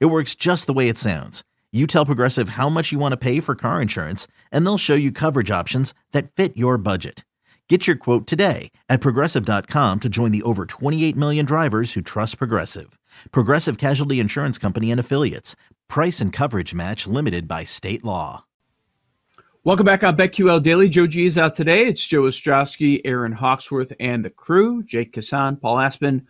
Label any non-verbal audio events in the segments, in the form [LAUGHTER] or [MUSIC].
It works just the way it sounds. You tell Progressive how much you want to pay for car insurance, and they'll show you coverage options that fit your budget. Get your quote today at progressive.com to join the over 28 million drivers who trust Progressive. Progressive Casualty Insurance Company and Affiliates. Price and coverage match limited by state law. Welcome back on BetQL Daily. Joe G is out today. It's Joe Ostrowski, Aaron Hawksworth, and the crew. Jake Kassan, Paul Aspen,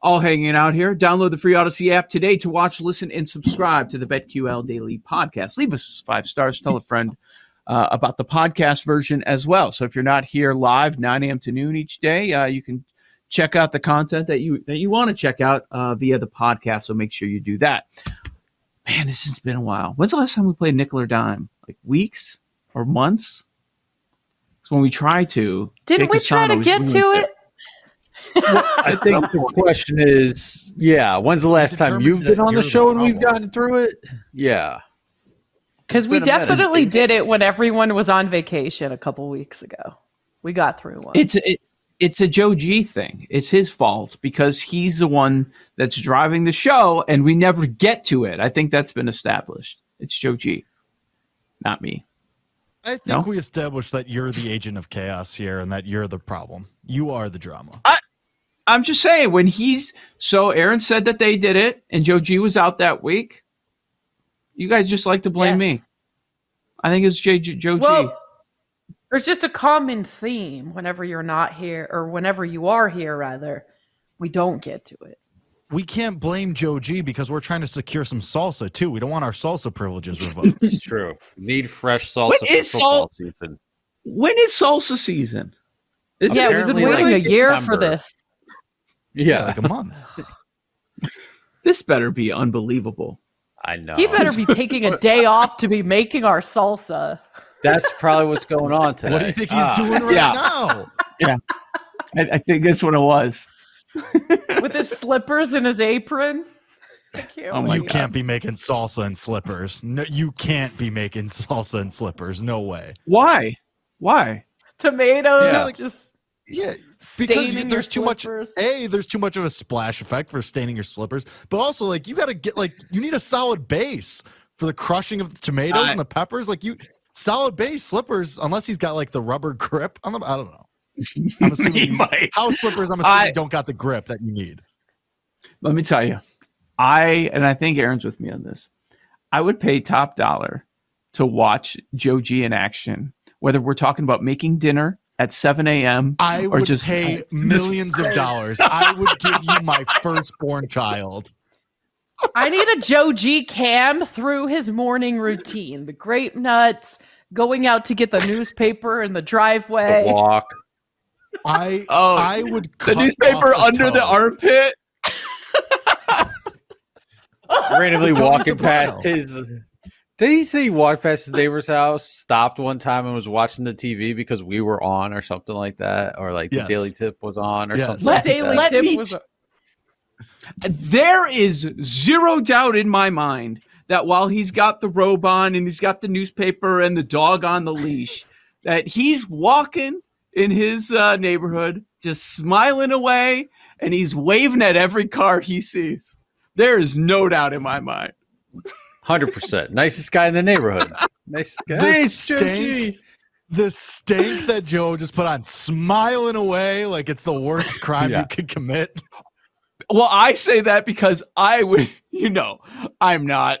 all hanging out here. Download the free Odyssey app today to watch, listen, and subscribe to the BetQL Daily podcast. Leave us five stars. Tell a friend uh, about the podcast version as well. So if you're not here live, 9 a.m. to noon each day, uh, you can check out the content that you that you want to check out uh, via the podcast. So make sure you do that. Man, this has been a while. When's the last time we played nickel or dime? Like weeks or months? Because when we try to, didn't Jake we try to get to it? I think the question is, yeah, when's the last time you've been on the show and we've gotten through it? Yeah. Because we definitely did it when everyone was on vacation a couple weeks ago. We got through one. It's it, it's a Joe G thing. It's his fault because he's the one that's driving the show, and we never get to it. I think that's been established. It's Joe G, not me. I think no? we established that you're the agent of chaos here, and that you're the problem. You are the drama. I, I'm just saying when he's so Aaron said that they did it, and Joe G was out that week. You guys just like to blame yes. me. I think it's J, J, Joe well, G. There's just a common theme whenever you're not here, or whenever you are here, rather, we don't get to it. We can't blame Joe G because we're trying to secure some salsa too. We don't want our salsa privileges revoked. it's true. Need fresh salsa. When is sal- season. When is salsa season? Is yeah, we've been waiting like a year September. for this. Yeah, yeah like a month. [SIGHS] this better be unbelievable. I know. He better be taking a day off to be making our salsa. That's probably what's going on today. What do you think he's ah. doing right yeah. now? Yeah, I, I, think that's what it was. [LAUGHS] With his slippers and his apron. Oh you God. can't be making salsa and slippers. No, you can't be making salsa and slippers. No way. Why? Why? Tomatoes. Yeah. Just yeah, because you, there's too much. A, there's too much of a splash effect for staining your slippers, but also like you got to get like you need a solid base for the crushing of the tomatoes I, and the peppers. Like you, solid base slippers, unless he's got like the rubber grip on them. I don't know. I'm [LAUGHS] assuming house slippers. I'm assuming I, don't got the grip that you need. Let me tell you, I and I think Aaron's with me on this. I would pay top dollar to watch Joe G in action, whether we're talking about making dinner at 7 a.m. I or would just pay millions of dollars. I would give you my firstborn child. I need a Joe G cam through his morning routine. The grape nuts, going out to get the newspaper in the driveway. The walk. I oh, I would the newspaper the under toe. the armpit. [LAUGHS] Randomly walking past his did he say he walked past his neighbor's house, stopped one time, and was watching the TV because we were on, or something like that, or like yes. the Daily Tip was on, or yes. something? Let, like Daily that. Tip me, was. There is zero doubt in my mind that while he's got the robe on and he's got the newspaper and the dog on the leash, [LAUGHS] that he's walking in his uh, neighborhood, just smiling away, and he's waving at every car he sees. There is no doubt in my mind. [LAUGHS] Hundred percent. Nicest guy in the neighborhood. Nice guy. The stank, the stank that Joe just put on, smiling away like it's the worst [LAUGHS] crime yeah. you could commit. Well, I say that because I would, [LAUGHS] you know, I'm not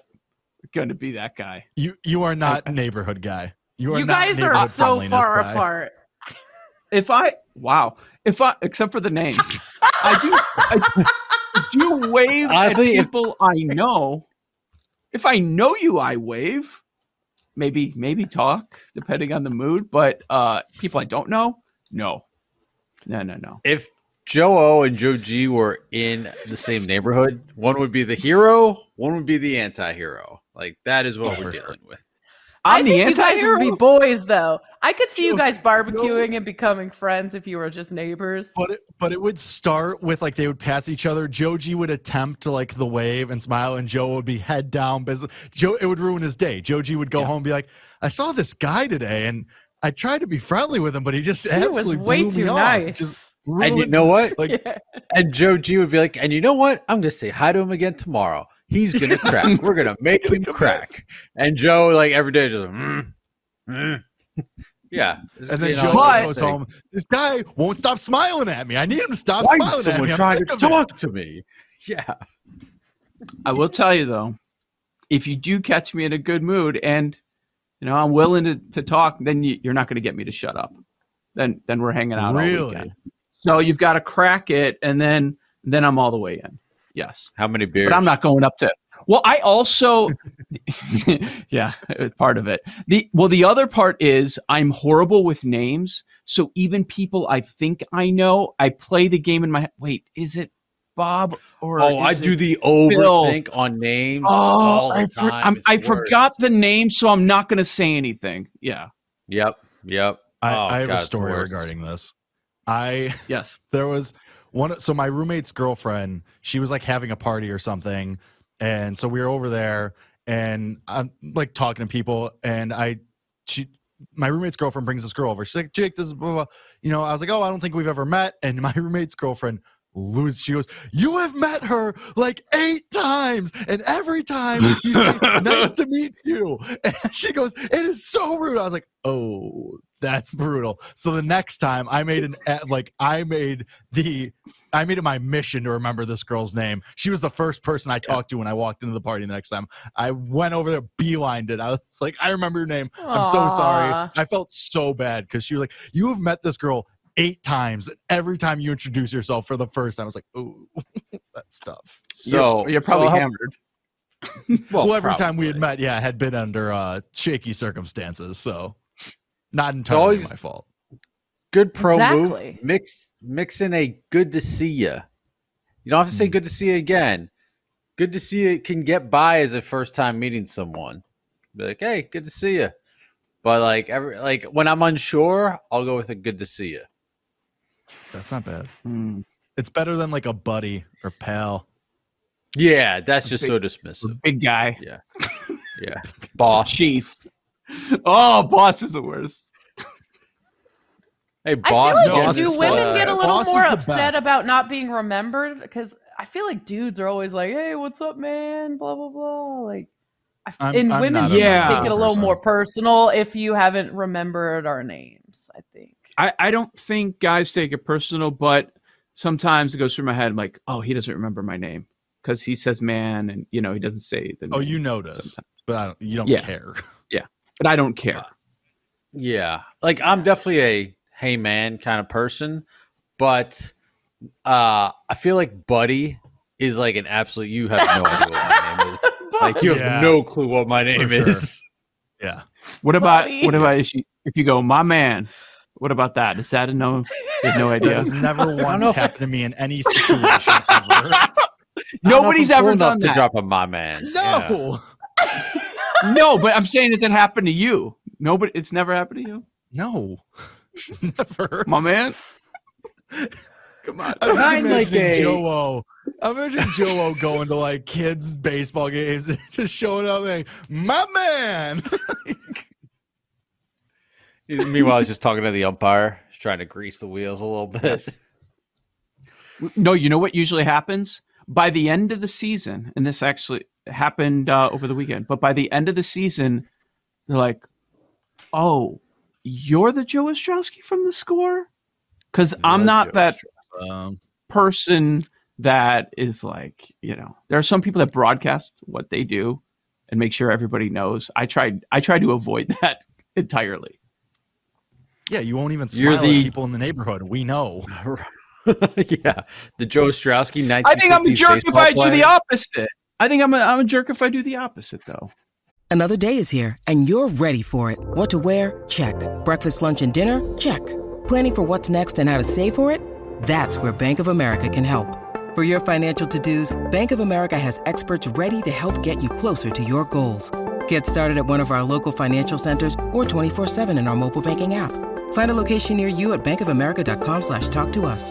going to be that guy. You you are not neighborhood guy. You are. You guys are so far guy. apart. If I wow, if I except for the name, I do. I do [LAUGHS] wave Honestly, at people if, I know if I know you, I wave. Maybe maybe talk depending on the mood, but uh, people I don't know, no, no, no, no. If Joe O and Joe G were in the same neighborhood, one would be the hero, one would be the anti-hero. Like that is what oh, we're dealing with. I'm I the think anti-hero. You guys would be boys, though. I could see you guys barbecuing no. and becoming friends if you were just neighbors. But it, but it would start with like they would pass each other. Joe G would attempt to like the wave and smile, and Joe would be head down. Business. Joe, it would ruin his day. Joe G would go yeah. home and be like, "I saw this guy today, and I tried to be friendly with him, but he just he absolutely was way too nice." Just and you know what? Like, [LAUGHS] yeah. and Joe G would be like, "And you know what? I'm gonna say hi to him again tomorrow." He's gonna [LAUGHS] crack. We're gonna make him [LAUGHS] crack. And Joe, like every day, just mm, mm. yeah. And then Joe goes home. This guy won't stop smiling at me. I need him to stop Why smiling at me. I'm trying to talk it. to me. Yeah. I will tell you though, if you do catch me in a good mood and you know I'm willing to, to talk, then you, are not going to get me to shut up. Then then we're hanging out really? all weekend. So you've got to crack it, and then then I'm all the way in. Yes. How many beers? But I'm not going up to. Well, I also, [LAUGHS] yeah, part of it. The well, the other part is I'm horrible with names. So even people I think I know, I play the game in my. Head. Wait, is it Bob or? Oh, I do the overthink on names. Oh, I, for, I forgot the name, so I'm not going to say anything. Yeah. Yep. Yep. I, oh, I have God, a story regarding this. I yes, [LAUGHS] there was one so my roommate's girlfriend she was like having a party or something and so we were over there and i'm like talking to people and i she my roommate's girlfriend brings this girl over. She's like jake this is blah, blah. you know i was like oh i don't think we've ever met and my [LAUGHS] roommate's girlfriend lose she goes you have met her like eight times and every time you say [LAUGHS] nice to meet you. [LAUGHS] And she goes it is so rude. I was like oh that's brutal. So the next time I made an like I made the I made it my mission to remember this girl's name. She was the first person I talked to when I walked into the party the next time. I went over there, beelined it. I was [LAUGHS] like, I remember your name. I'm so sorry. I felt so bad because she was like, You have met this girl eight times. Every time you introduce yourself for the first time, I was like, Ooh, [LAUGHS] that's tough. So you're, you're probably so hammered. [LAUGHS] well, well, every probably. time we had met, yeah, had been under uh, shaky circumstances. So not entirely always my fault. Good pro exactly. move. Mix mix in a good to see you. You don't have to say mm. good to see you again. Good to see you can get by as a first time meeting someone. Be like, hey, good to see you. But like every like when I'm unsure, I'll go with a good to see you. That's not bad. Mm. It's better than like a buddy or pal. Yeah, that's just big, so dismissive. Big guy. Yeah. Yeah. Boss. Chief. [LAUGHS] Oh, boss is the worst. Hey, boss. I feel like, do women get a little more upset about not being remembered? Because I feel like dudes are always like, "Hey, what's up, man?" Blah blah blah. Like, I'm, and I'm women yeah. take it a little person. more personal if you haven't remembered our names. I think. I I don't think guys take it personal, but sometimes it goes through my head. I'm like, "Oh, he doesn't remember my name." Because he says "man" and you know he doesn't say the. Oh, you notice, sometimes. but you don't yeah. care. Yeah, but I don't care. Uh, yeah, like I'm definitely a hey man kind of person, but uh I feel like Buddy is like an absolute. You have no idea what my name is. [LAUGHS] Like you have yeah. no clue what my name sure. is. Yeah. What about Buddy. what about if you, if you go my man? What about that? Is that a no? You no idea. That has never once happened to me in any situation ever. [LAUGHS] Nobody's ever done that. to drop a my man. No. Yeah. No, but I'm saying, does it happen to you? Nobody. It's never happened to you. No. [LAUGHS] Never. My man. Come on. I'm just imagining like a... Joe O. I'm imagining Joe going to like kids' baseball games and [LAUGHS] just showing up and my man. [LAUGHS] Meanwhile, he's just talking to the umpire, just trying to grease the wheels a little bit. No, you know what usually happens? By the end of the season, and this actually happened uh, over the weekend, but by the end of the season, they're like, oh, you're the Joe Ostrowski from the score? Because I'm not Joe that um, person that is like, you know, there are some people that broadcast what they do and make sure everybody knows. I tried I tried to avoid [LAUGHS] that entirely. Yeah, you won't even smile the... at people in the neighborhood. We know. [LAUGHS] yeah, the Joe Ostrowski. I think I'm a jerk if I player. do the opposite. I think I'm a, I'm a jerk if I do the opposite, though. Another day is here, and you're ready for it. What to wear? Check. Breakfast, lunch, and dinner? Check. Planning for what's next and how to save for it? That's where Bank of America can help. For your financial to-dos, Bank of America has experts ready to help get you closer to your goals. Get started at one of our local financial centers or 24-7 in our mobile banking app. Find a location near you at bankofamerica.com slash talk to us.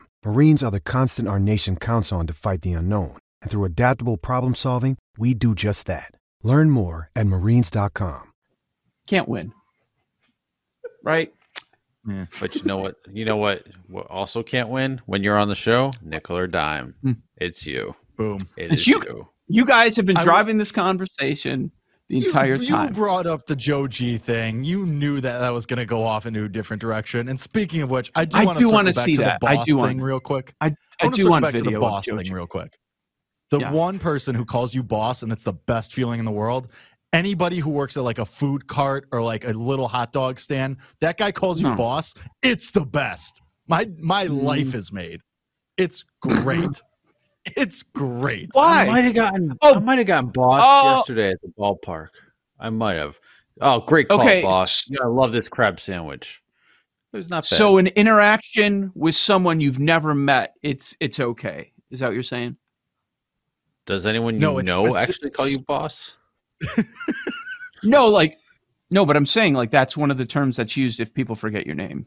Marines are the constant our nation counts on to fight the unknown. And through adaptable problem solving, we do just that. Learn more at marines.com. Can't win. Right? Yeah. But you know what? You know what? What also can't win when you're on the show? Nickel or dime. Hmm. It's you. Boom. It it's you. you. You guys have been driving this conversation the entire you, time. You brought up the Joe G thing. You knew that that was going to go off into a different direction. And speaking of which, I do want to circle back see to that. the boss I do want, thing real quick. I, I, I do want back to the boss thing real quick. The yeah. one person who calls you boss and it's the best feeling in the world. Anybody who works at like a food cart or like a little hot dog stand, that guy calls you no. boss. It's the best. My my mm. life is made. It's great. It's great. Why? I might have gotten. Oh, I might have gotten boss oh. yesterday at the ballpark. I might have. Oh, great call, okay. boss. Yeah, I love this crab sandwich. It was not bad. So an interaction with someone you've never met, it's it's okay. Is that what you're saying? Does anyone you no, know specific- actually call you boss? [LAUGHS] no, like no, but I'm saying like that's one of the terms that's used if people forget your name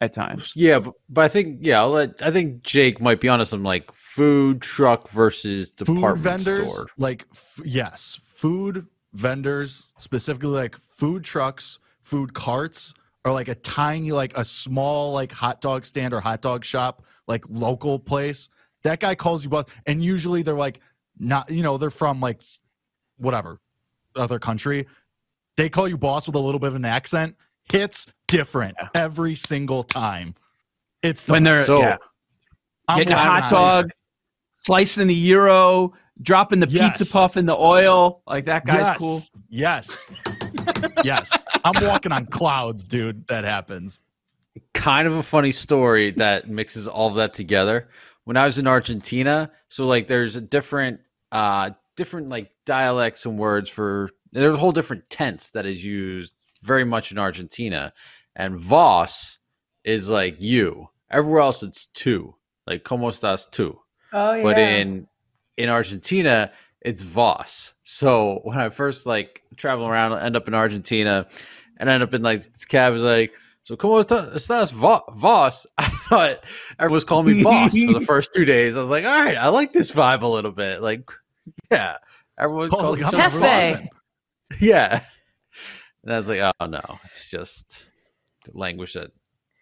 at times. Yeah, but, but I think yeah, I'll let, I think Jake might be honest. I'm like food truck versus department food vendors, store. Like f- yes, food vendors specifically like food trucks, food carts, or like a tiny like a small like hot dog stand or hot dog shop, like local place. That guy calls you boss, and usually they're like not you know they're from like whatever other country. They call you boss with a little bit of an accent hits different every single time. It's the when they're so, yeah. getting a hot dog, slicing the gyro, dropping the yes. pizza puff in the oil. Like that guy's yes. cool. Yes. yes. I'm walking on clouds, dude. That happens. Kind of a funny story that mixes all of that together. When I was in Argentina, so like there's a different uh different like dialects and words for there's a whole different tense that is used very much in Argentina. And Vos is like you. Everywhere else it's two. Like como estás tú? Oh yeah. But in in Argentina, it's Vos. So when I first like travel around, I end up in Argentina and end up in like this cab is like, so como estás Vos? [LAUGHS] I thought everyone was calling me boss for the first two days. I was like, all right, I like this vibe a little bit. Like, yeah. Everyone calls like, each boss. Yeah. And I was like, oh no, it's just language that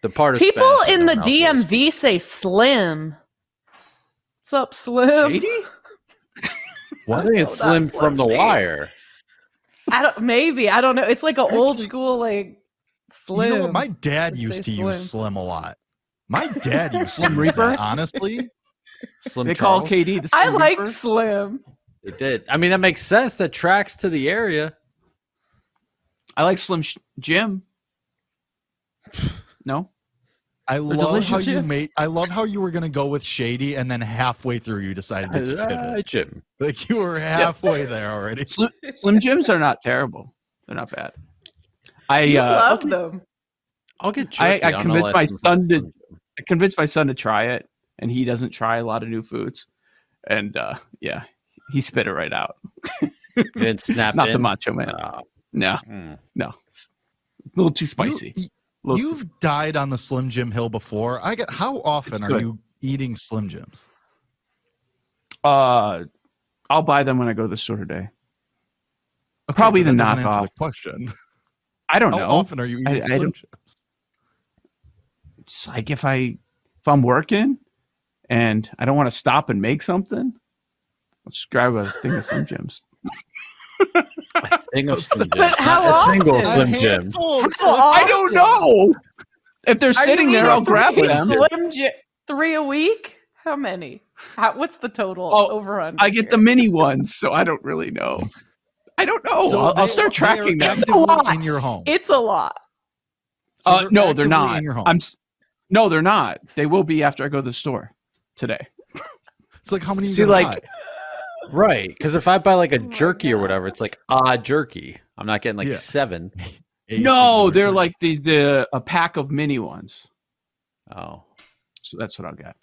the part of people in the DMV say slim. What's up, Slim? Shady? [LAUGHS] what? I think it's Slim from The Wire. I don't. Maybe I don't know. It's like an old school like Slim. You know what? My [LAUGHS] dad used to slim. use Slim a lot. My dad used Slim Reaper. That, honestly, Slim. They Charles. call KD the. Slim I like Slim. It did. I mean, that makes sense. That tracks to the area. I like Slim Jim. [SIGHS] No. I love how you made. I love how you were gonna go with Shady, and then halfway through you decided to uh, pivot. Jim. Like you were halfway yeah. there already. [LAUGHS] Slim, Slim Jims are not terrible. They're not bad. I uh, love okay. them. I'll get. I, I convinced my son to. I convinced my son to try it, and he doesn't try a lot of new foods. And uh, yeah, he spit it right out. [LAUGHS] and snap. not in. the Macho Man. Oh. No, mm. no, it's a little too spicy. You, have too... died on the Slim Jim hill before. I get. How often are you eating Slim Jims? Uh, I'll buy them when I go to the store today. Okay, Probably the knockoff. The question. I don't How know. How often are you eating I, Slim Jims? Just like if I if I'm working and I don't want to stop and make something, I'll just grab a thing of Slim [LAUGHS] Jims. A thing of Slim [LAUGHS] Jims. How a single Slim Jim. I don't know. If they're Are sitting there, I'll grab them. Slim Jim three a week. How many? How, what's the total oh, over on? I get here? the mini ones, so I don't really know. I don't know. So I'll, I'll start tracking them. It's a lot in your home. It's a lot. So uh, they're no, they're not. I'm. No, they're not. They will be after I go to the store today. It's like how many? See, like, buy? Right? Because if I buy like a oh jerky or whatever, it's like ah jerky. I'm not getting like yeah. seven. [LAUGHS] [LAUGHS] no, they're like the the a pack of mini ones. Oh, so that's what I'll get.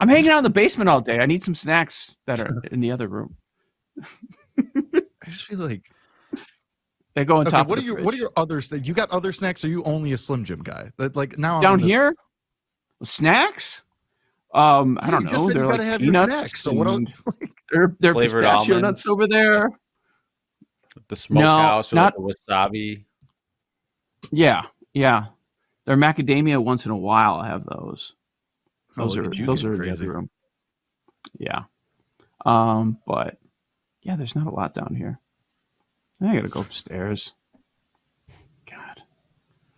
I'm hanging out in the basement all day. I need some snacks that are [LAUGHS] in the other room. I just feel like they go on okay, top. What are your What are your other? You got other snacks? Or are you only a Slim Jim guy? That like now down here, snacks. Um, I don't know. They're like have peanuts. Snacks, so what? Else? [LAUGHS] they're they're Flavored pistachio almonds. nuts over there. The smokehouse no, not, like wasabi. Yeah, yeah. They're macadamia once in a while. I have those. Oh, those oh, are those are crazy. the other room. Yeah. Um, but yeah, there's not a lot down here. I gotta go upstairs. God.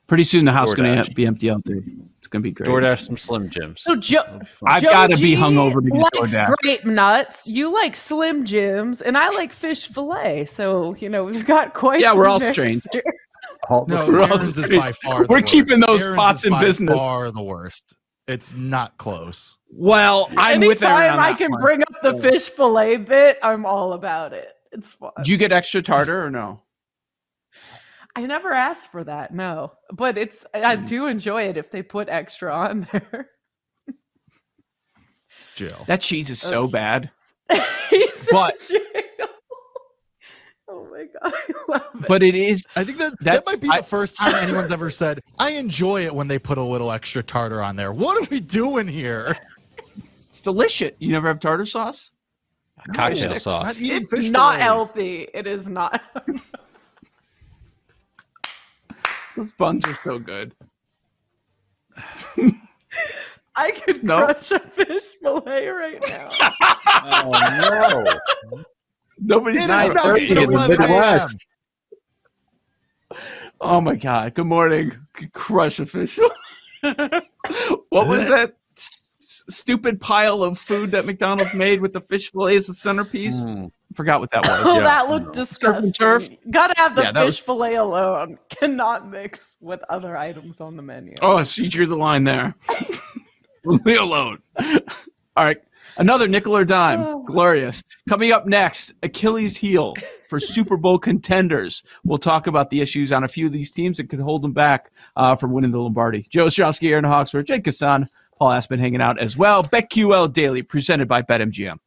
Pretty soon the house is gonna be empty out there. It's gonna be great. DoorDash some Slim Jims. So Joe, I've got to be hungover to get DoorDash. Grape nuts. You like Slim Jims, and I like fish fillet. So you know we've got quite. Yeah, we're all strange. [LAUGHS] no, Aaron's is by far. We're keeping those Aaron's spots in business. Far the worst. It's not close. Well, I'm Anytime with Aaron. I can one. bring up the oh. fish fillet bit, I'm all about it. It's fun. Do you get extra tartar or no? I never asked for that, no. But it's I hmm. do enjoy it if they put extra on [LAUGHS] there. Jill. That cheese is so bad. [LAUGHS] He's but [LAUGHS] Oh my god, I love it. But it is. I think that that, that might be I, the first time anyone's ever said, "I enjoy it when they put a little extra tartar on there." What are we doing here? It's delicious. You never have tartar sauce? No, Cocktail sauce. Not it's not healthy. It is not. Those buns are so good. I could nope. crush a fish fillet right now. [LAUGHS] oh no! Nobody's not turkey in the Midwest. Oh my god! Good morning, crush official. [LAUGHS] what was that s- stupid pile of food that McDonald's made with the fish fillet as the centerpiece? Mm. Forgot what that was. [LAUGHS] Oh, yeah. that looked disgusting. Turf? Gotta have the yeah, fish was... fillet alone. [LAUGHS] Cannot mix with other items on the menu. Oh, she drew the line there. [LAUGHS] Leave me alone. All right. Another nickel or dime. Oh. Glorious. Coming up next, Achilles heel for Super Bowl contenders. We'll talk about the issues on a few of these teams that could hold them back uh, from winning the Lombardi. Joe Ostrowski, Aaron Hawksworth, Jake Kassan, Paul Aspen hanging out as well. BetQL Daily, presented by BetMGM.